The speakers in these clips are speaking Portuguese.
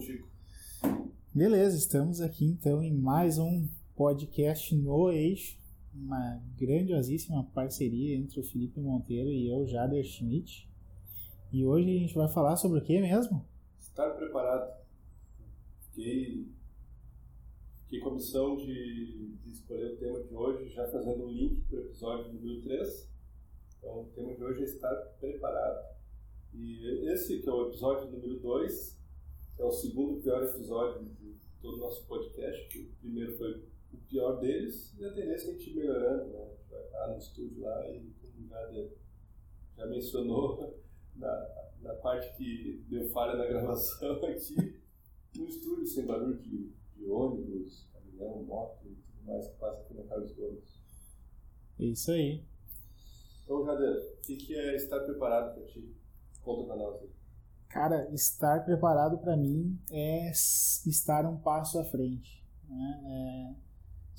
contigo. Beleza, estamos aqui então em mais um podcast no Eixo, uma grandiosíssima parceria entre o Felipe Monteiro e eu, Jader Schmidt. E hoje a gente vai falar sobre o que mesmo? Estar preparado. Fiquei, fiquei com a missão de, de escolher o tema de hoje, já fazendo um link para o episódio número 3. Então, o tema de hoje é estar preparado. E esse, que é o episódio número 2, é o segundo pior episódio de todo o nosso podcast, que o primeiro foi o pior deles, e a tendência é a gente melhorando, né? A gente vai estar no estúdio lá e, como já, já mencionou, na, na parte que deu falha na gravação aqui, no estúdio sem barulho de, de ônibus, caminhão, moto e tudo mais que passa aqui na Carlos Gomes. É isso aí. Então, Jader, o que, que é estar preparado para ti? Conta pra nós aí. Cara, estar preparado para mim é estar um passo à frente. Né? É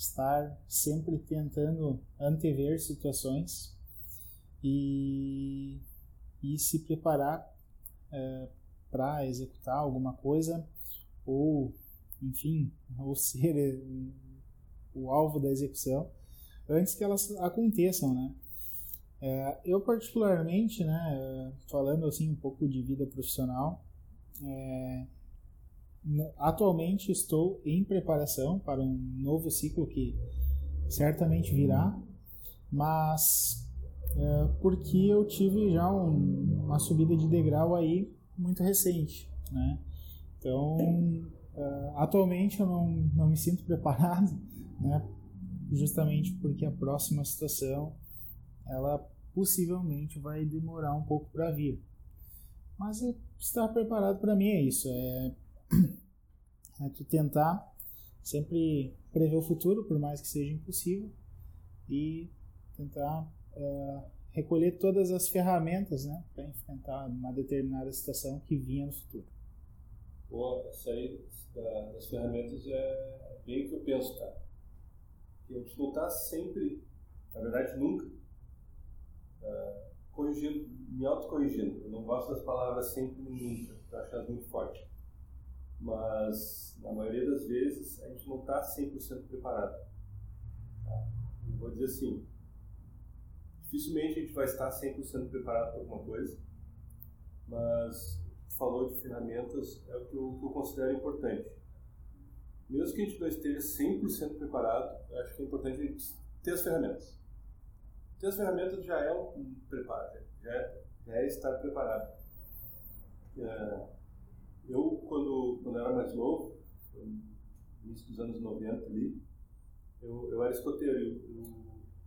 estar sempre tentando antever situações e, e se preparar é, para executar alguma coisa ou, enfim, ou ser o alvo da execução antes que elas aconteçam, né? É, eu particularmente, né, falando assim um pouco de vida profissional, é, atualmente estou em preparação para um novo ciclo que certamente virá, mas é, porque eu tive já um, uma subida de degrau aí muito recente, né? Então, é, atualmente eu não, não me sinto preparado, né? Justamente porque a próxima situação ela possivelmente vai demorar um pouco para vir. Mas é, estar preparado para mim é isso, é, é tu tentar sempre prever o futuro, por mais que seja impossível, e tentar é, recolher todas as ferramentas né, para enfrentar uma determinada situação que vinha no futuro. Boa, essa aí das ferramentas é bem o que eu penso, cara. Gente não sempre, na verdade nunca, uh, corrigindo, me autocorrigindo. Eu não gosto das palavras sempre e nunca, eu acho elas muito fortes. Mas, na maioria das vezes, a gente não está 100% preparado. Tá? Vou dizer assim, dificilmente a gente vai estar 100% preparado para alguma coisa, mas falou de ferramentas é o que eu, que eu considero importante. Mesmo que a gente não esteja 100% preparado, acho que é importante a gente ter as ferramentas. Ter as ferramentas já é um preparo, já é, já é estar preparado. É, eu, quando, quando era mais novo, no início dos anos 90 ali, eu, eu era escoteiro. Eu,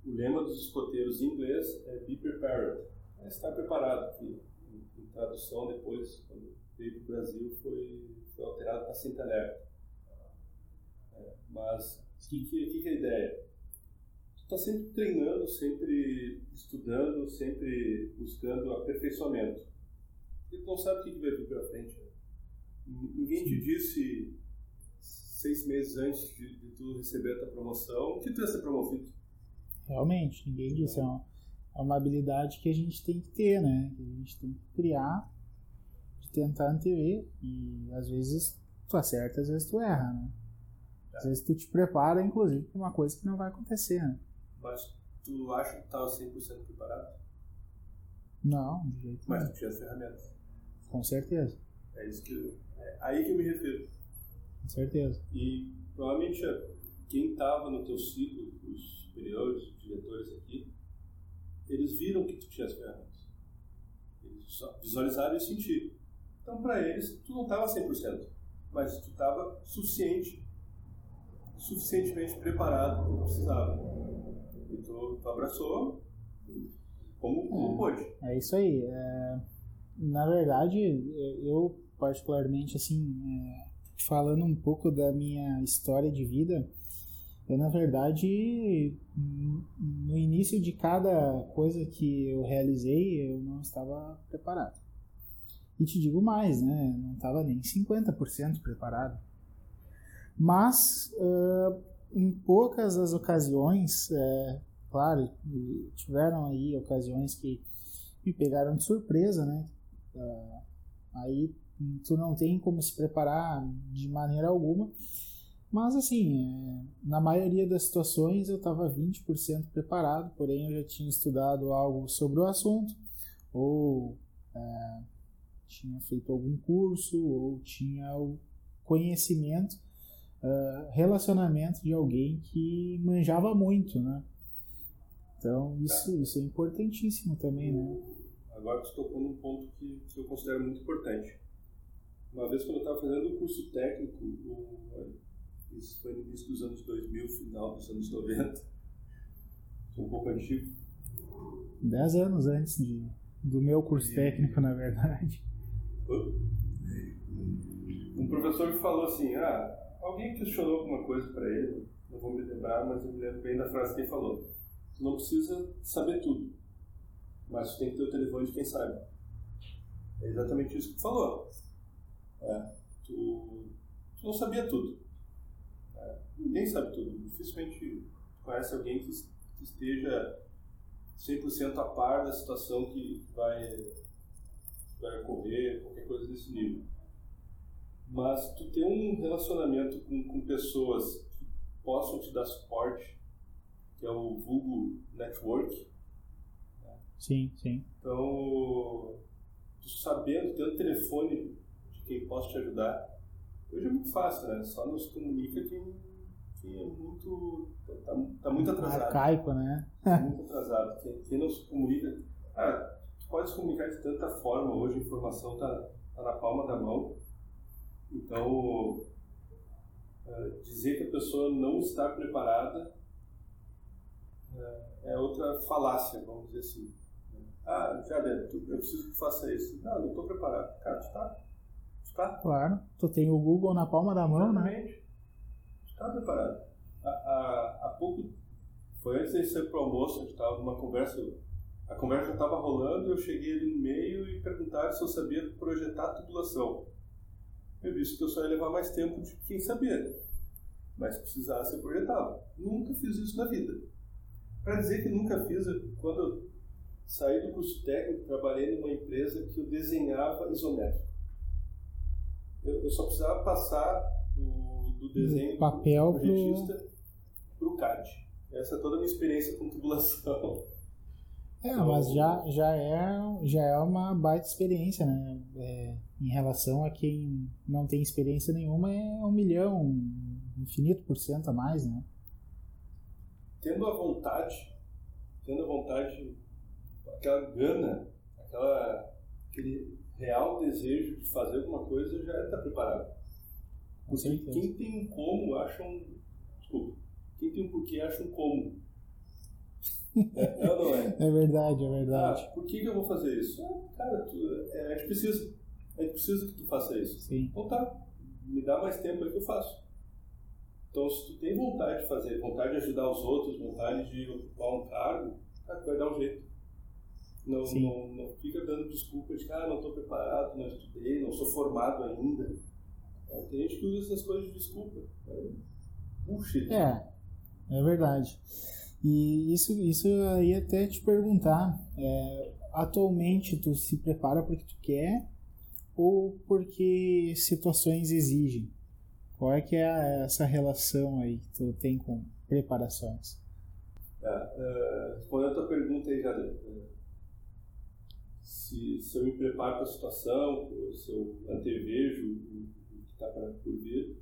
o lema dos escoteiros em inglês é be prepared, é estar preparado, que em, em tradução depois, quando veio para o Brasil, foi, foi alterado para sempre alerta. É, mas o que, que, que é a ideia? Está sempre treinando, sempre estudando, sempre buscando aperfeiçoamento. E tu não sabe o que vai vir pela frente. Né? Ninguém te disse seis meses antes de, de, tu receber a tua promoção que tu ia ser promovido. Realmente, ninguém disse. É uma, é uma habilidade que a gente tem que ter, né? Que a gente tem que criar, de tentar antever. E às vezes tu acerta, às vezes tu erra, né? Às vezes tu te prepara, inclusive, para uma coisa que não vai acontecer, né? Mas tu acha que estava 100% preparado? Não, de jeito Mas tu tinha as ferramentas. Com certeza. É isso que é aí que eu me refiro. Com certeza. E provavelmente quem estava no teu ciclo, os superiores, os diretores aqui, eles viram que tu tinha as ferramentas. Eles só visualizaram e sentiram. Então, para eles, tu não estava 100%, mas tu estava suficiente, suficientemente preparado para o que precisava. E tu, tu abraçou como, como é, pôde. É isso aí. É, na verdade, eu particularmente, assim, é, falando um pouco da minha história de vida, eu, na verdade, no início de cada coisa que eu realizei, eu não estava preparado. E te digo mais, né? Não estava nem 50% preparado. Mas, uh, em poucas as ocasiões, é, claro, tiveram aí ocasiões que me pegaram de surpresa, né? Uh, aí tu não tem como se preparar de maneira alguma. Mas assim, é, na maioria das situações eu estava 20% preparado, porém eu já tinha estudado algo sobre o assunto, ou é, tinha feito algum curso, ou tinha o conhecimento, uh, relacionamento de alguém que manjava muito, né? Então isso, isso é importantíssimo também, né? Agora tu tocou num ponto que, que eu considero muito importante. Uma vez quando eu estava fazendo o curso técnico, o, isso foi no início dos anos 2000, final dos anos 90. Sou um pouco antigo. Dez anos antes de, do meu curso e... técnico, na verdade. Um professor me falou assim: ah, alguém questionou alguma coisa para ele, não vou me lembrar, mas eu me lembro bem da frase que ele falou. Tu não precisa saber tudo, mas tu tem que ter o telefone de quem sabe. É exatamente isso que tu falou. É, tu, tu não sabia tudo, ninguém sabe tudo. Dificilmente conhece alguém que, que esteja 100% a par da situação que vai, vai ocorrer, qualquer coisa desse nível. Mas tu ter um relacionamento com, com pessoas que possam te dar suporte, que é o vulgo network. Né? Sim, sim. Então, tu sabendo, tendo telefone de quem possa te ajudar, hoje é muito fácil, né? Só nos comunica quem que é muito. Tá, tá muito atrasado. Arcaico, né? Tá muito atrasado. Quem, quem não se comunica. Ah, tu pode se comunicar de tanta forma hoje, a informação tá, tá na palma da mão. Então, uh, dizer que a pessoa não está preparada uh, é outra falácia, vamos dizer assim. Ah, já deve, eu preciso que faça isso. Não, não estou preparado. Cara, tu está? Tá? Claro, tu tem o Google na palma da mão, né? Exatamente. né? Estava preparado. Há, há, há pouco, foi antes de ser para o almoço, a gente estava numa conversa, a conversa já estava rolando, eu cheguei ali no meio e perguntaram se eu sabia projetar a tubulação. Eu disse que eu só ia levar mais tempo de quem sabia, mas precisasse eu projetava. Nunca fiz isso na vida. Para dizer que nunca fiz, quando eu saí do curso técnico, trabalhei numa empresa que eu desenhava isométrico. Eu, eu só precisava passar do desenho papel do projetista para o CAD. Essa é toda a minha experiência com tubulação. É, então, mas já, já, é, já é uma baita experiência, né? É, em relação a quem não tem experiência nenhuma, é um milhão, infinito por cento a mais, né? Tendo a vontade, tendo a vontade, aquela gana, aquela, aquele real desejo de fazer alguma coisa, já está preparado. Porque quem tem um como acha um. Desculpa. Quem tem um porquê acha um como. É, é não é? É verdade, é verdade. Ah, por que, que eu vou fazer isso? Ah, cara, tu, é, a gente precisa. A gente precisa que tu faça isso. Sim. Então tá, me dá mais tempo aí que eu faço. Então, se tu tem vontade de fazer, vontade de ajudar os outros, vontade de ocupar um cargo, cara, vai dar um jeito. Não, não, não fica dando desculpa de que ah, não estou preparado, não estudei, não sou formado ainda. Tem gente que usa essas coisas de desculpa. Puxa. É, é verdade. E isso, isso eu ia até te perguntar. É, atualmente tu se prepara porque tu quer ou porque situações exigem? Qual é que é essa relação aí que tu tem com preparações? É, uh, respondendo a tua pergunta aí, Jader, uh, se, se eu me preparo para a situação, se eu antevejo está para por vir.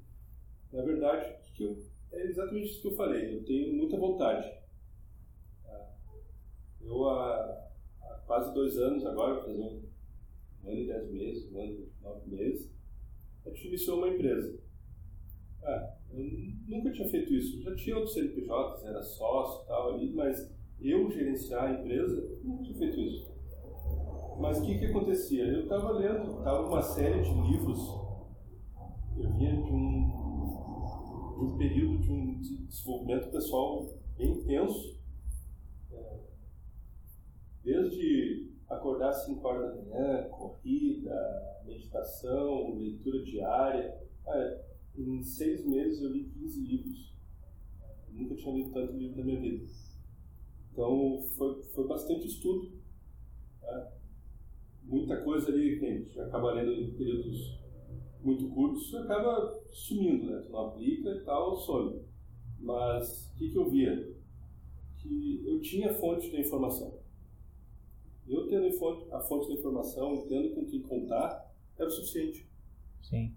Na verdade, que eu, é exatamente isso que eu falei. Eu tenho muita vontade. Ah, eu, há, há quase dois anos agora, vou fazer um, um ano e dez meses, um ano e nove meses, a gente iniciou uma empresa. Ah, eu nunca tinha feito isso. Já tinha outros CNPJs, era sócio e tal ali, mas eu gerenciar a empresa, nunca tinha feito isso. Mas o que, que acontecia? Eu estava lendo, estava uma série de livros eu vinha de um, de um período de um desenvolvimento pessoal bem intenso. É, desde acordar às 5 horas da manhã, corrida, meditação, leitura diária. Ah, em seis meses eu li 15 livros. Eu nunca tinha lido tanto livro na minha vida. Então foi, foi bastante estudo. Tá? muita coisa ali que a gente acaba lendo em períodos muito curtos, acaba sumindo, né? Tu não aplica e tal, some. Mas o que, que eu via? Que eu tinha fonte da informação. Eu tendo a fonte da informação, tendo com quem contar, era o suficiente. Sim.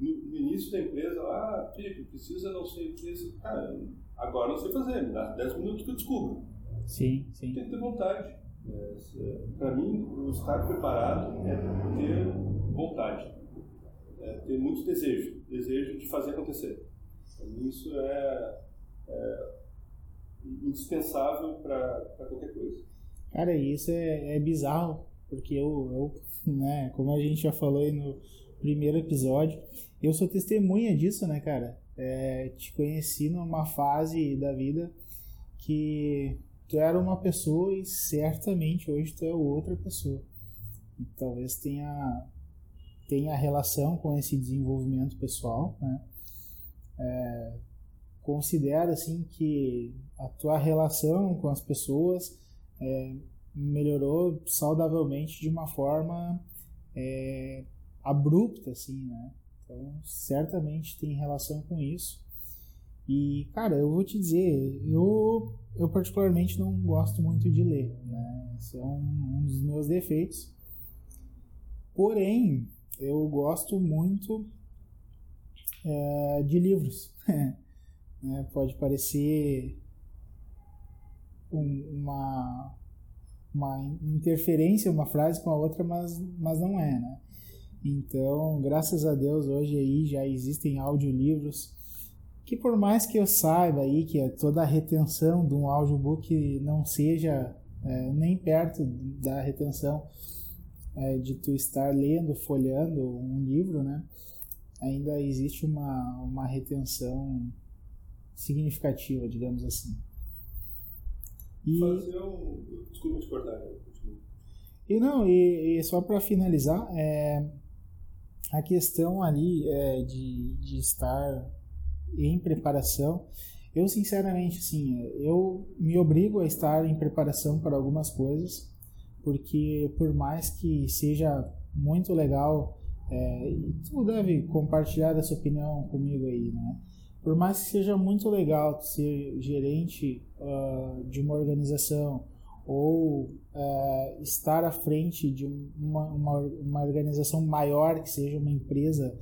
No, no início da empresa, ah, Pico, precisa não sei o que, cara, agora não sei fazer, me dá 10 minutos que eu descubro. Sim, sim. Tem que ter vontade. É, Para mim, o estar preparado é ter vontade, é ter muito desejo, desejo de fazer acontecer. Para mim, isso é, é indispensável para qualquer coisa. Cara, isso é, é bizarro, porque eu, eu, né, como a gente já falou aí no primeiro episódio, eu sou testemunha disso, né, cara? É, te conheci numa fase da vida que tu era uma pessoa e certamente hoje tu é outra pessoa. E talvez tenha tenha relação com esse desenvolvimento pessoal, né? É, considera assim que a tua relação com as pessoas é, melhorou saudavelmente de uma forma é, abrupta, assim, né? Então, certamente tem relação com isso. E, cara, eu vou te dizer, eu, eu particularmente não gosto muito de ler, né? Esse é um, um dos meus defeitos. Porém, eu gosto muito é, de livros. né? Pode parecer uma, uma interferência, uma frase com a outra, mas, mas não é, né? Então, graças a Deus, hoje aí já existem audiolivros que por mais que eu saiba aí que toda a retenção de um audiobook não seja é, nem perto da retenção é, de tu estar lendo, folhando um livro, né? Ainda existe uma, uma retenção significativa, digamos assim. E... Fazer um... Desculpa te cortar? E não, e, e só para finalizar, é, a questão ali é, de, de estar em preparação, eu sinceramente, assim, eu me obrigo a estar em preparação para algumas coisas, porque por mais que seja muito legal, é, tu deve compartilhar essa opinião comigo aí, né? Por mais que seja muito legal ser gerente uh, de uma organização ou uh, estar à frente de uma, uma, uma, organização maior que seja uma empresa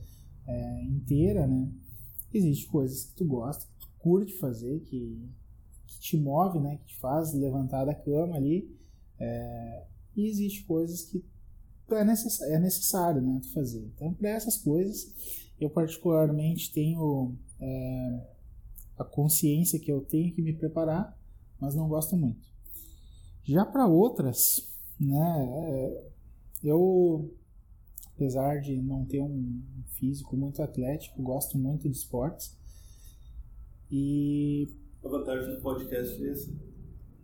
uh, inteira, né? Existem coisas que tu gosta, que tu curte fazer, que, que te move, né? Que te faz levantar da cama ali. É, e existem coisas que é, necess, é necessário, né? Tu fazer. Então, para essas coisas, eu particularmente tenho é, a consciência que eu tenho que me preparar, mas não gosto muito. Já para outras, né? É, eu apesar de não ter um físico muito atlético, gosto muito de esportes. E. A vantagem do podcast é esse.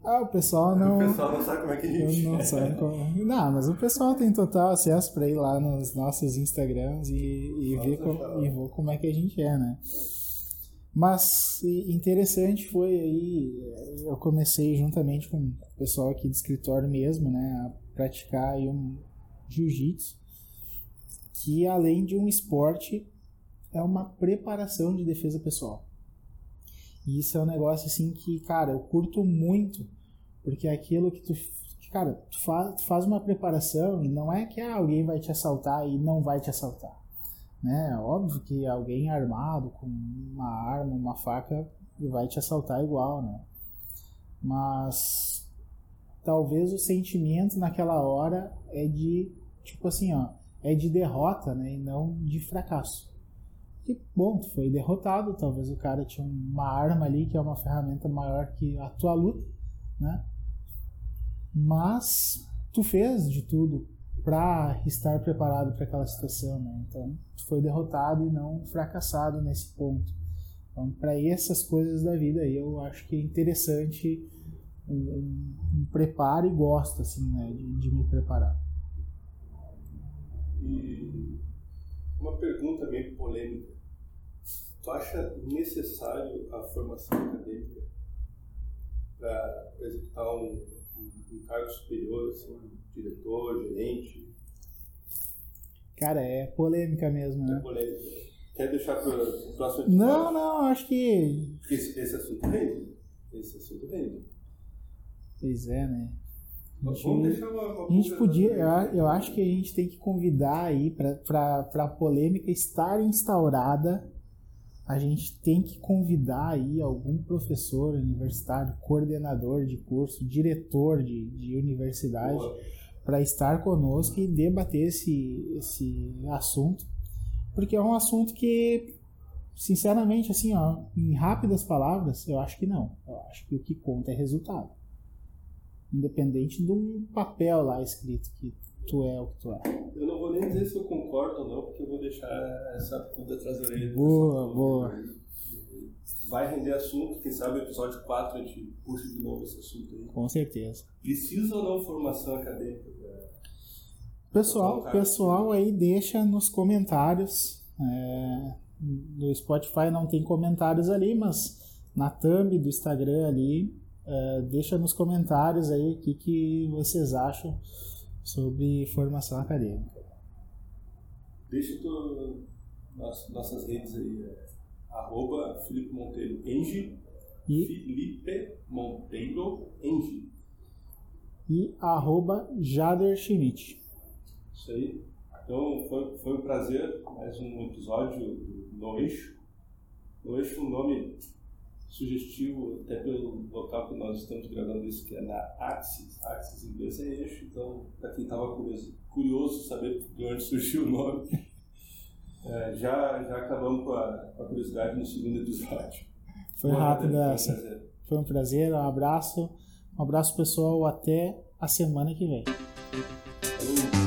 Ah, o pessoal não. O pessoal não sabe como é que a gente não é. sabe como... Não, mas o pessoal tem total acesso para ir lá nos nossos Instagrams e, e ver como, e ver como é que a gente é, né? Mas interessante foi aí, eu comecei juntamente com o pessoal aqui do escritório mesmo, né, a praticar aí um jiu-jitsu que além de um esporte é uma preparação de defesa pessoal. E isso é um negócio assim que, cara, eu curto muito, porque é aquilo que tu, cara, tu faz, tu faz uma preparação e não é que ah, alguém vai te assaltar e não vai te assaltar. Né? Óbvio que alguém armado com uma arma, uma faca vai te assaltar igual, né? Mas talvez o sentimento naquela hora é de tipo assim, ó, é de derrota, né, e não de fracasso. E bom, tu foi derrotado, talvez o cara tinha uma arma ali que é uma ferramenta maior que a tua luta, né? Mas tu fez de tudo para estar preparado para aquela situação, né? Então, foi derrotado e não fracassado nesse ponto. Então, para essas coisas da vida, eu acho que é interessante um, um, um preparo e gosto assim, né, de, de me preparar. E uma pergunta meio polêmica. Tu acha necessário a formação acadêmica para executar um, um, um cargo superior, assim, diretor, gerente? Cara, é polêmica mesmo, né? É polêmica. Quer deixar para o próximo episódio? Não, não, acho que. Esse, esse assunto rende. Esse assunto rende. Pois é, né? A gente, Vamos deixar uma, uma a gente podia, eu, eu acho que a gente tem que convidar aí para a polêmica estar instaurada a gente tem que convidar aí algum professor universitário, coordenador de curso, diretor de, de universidade, para estar conosco e debater esse, esse assunto, porque é um assunto que, sinceramente, assim, ó, em rápidas palavras, eu acho que não. Eu acho que o que conta é resultado. Independente de um papel lá escrito que tu é o que tu é. Eu não vou nem dizer se eu concordo ou não, porque eu vou deixar essa puta atrás da orelha. Boa, boa. Vai render assunto, quem sabe o episódio 4 a gente puxa de novo esse assunto aí. Com certeza. Precisa ou não formação acadêmica? Pessoal, pessoal aí deixa nos comentários. É, no Spotify não tem comentários ali, mas na thumb do Instagram ali, é, deixa nos comentários aí o que, que vocês acham sobre formação acadêmica. Deixa tu, nossas, nossas redes aí, é, arroba Felipe Monteiro Engie, e Felipe Monteiro Engie. E arroba Jader Schmidt. Isso aí. Então foi, foi um prazer, mais um episódio no Eixo. No Eixo, um nome sugestivo até pelo local que nós estamos gravando isso, que é na Axis. Axis em inglês é eixo, então para quem estava curioso, curioso saber de onde surgiu o nome, é, já, já acabamos com a, com a, curiosidade no segundo episódio. Foi rápido essa. Foi um, prazer. foi um prazer, um abraço. Um abraço pessoal, até a semana que vem. Falou.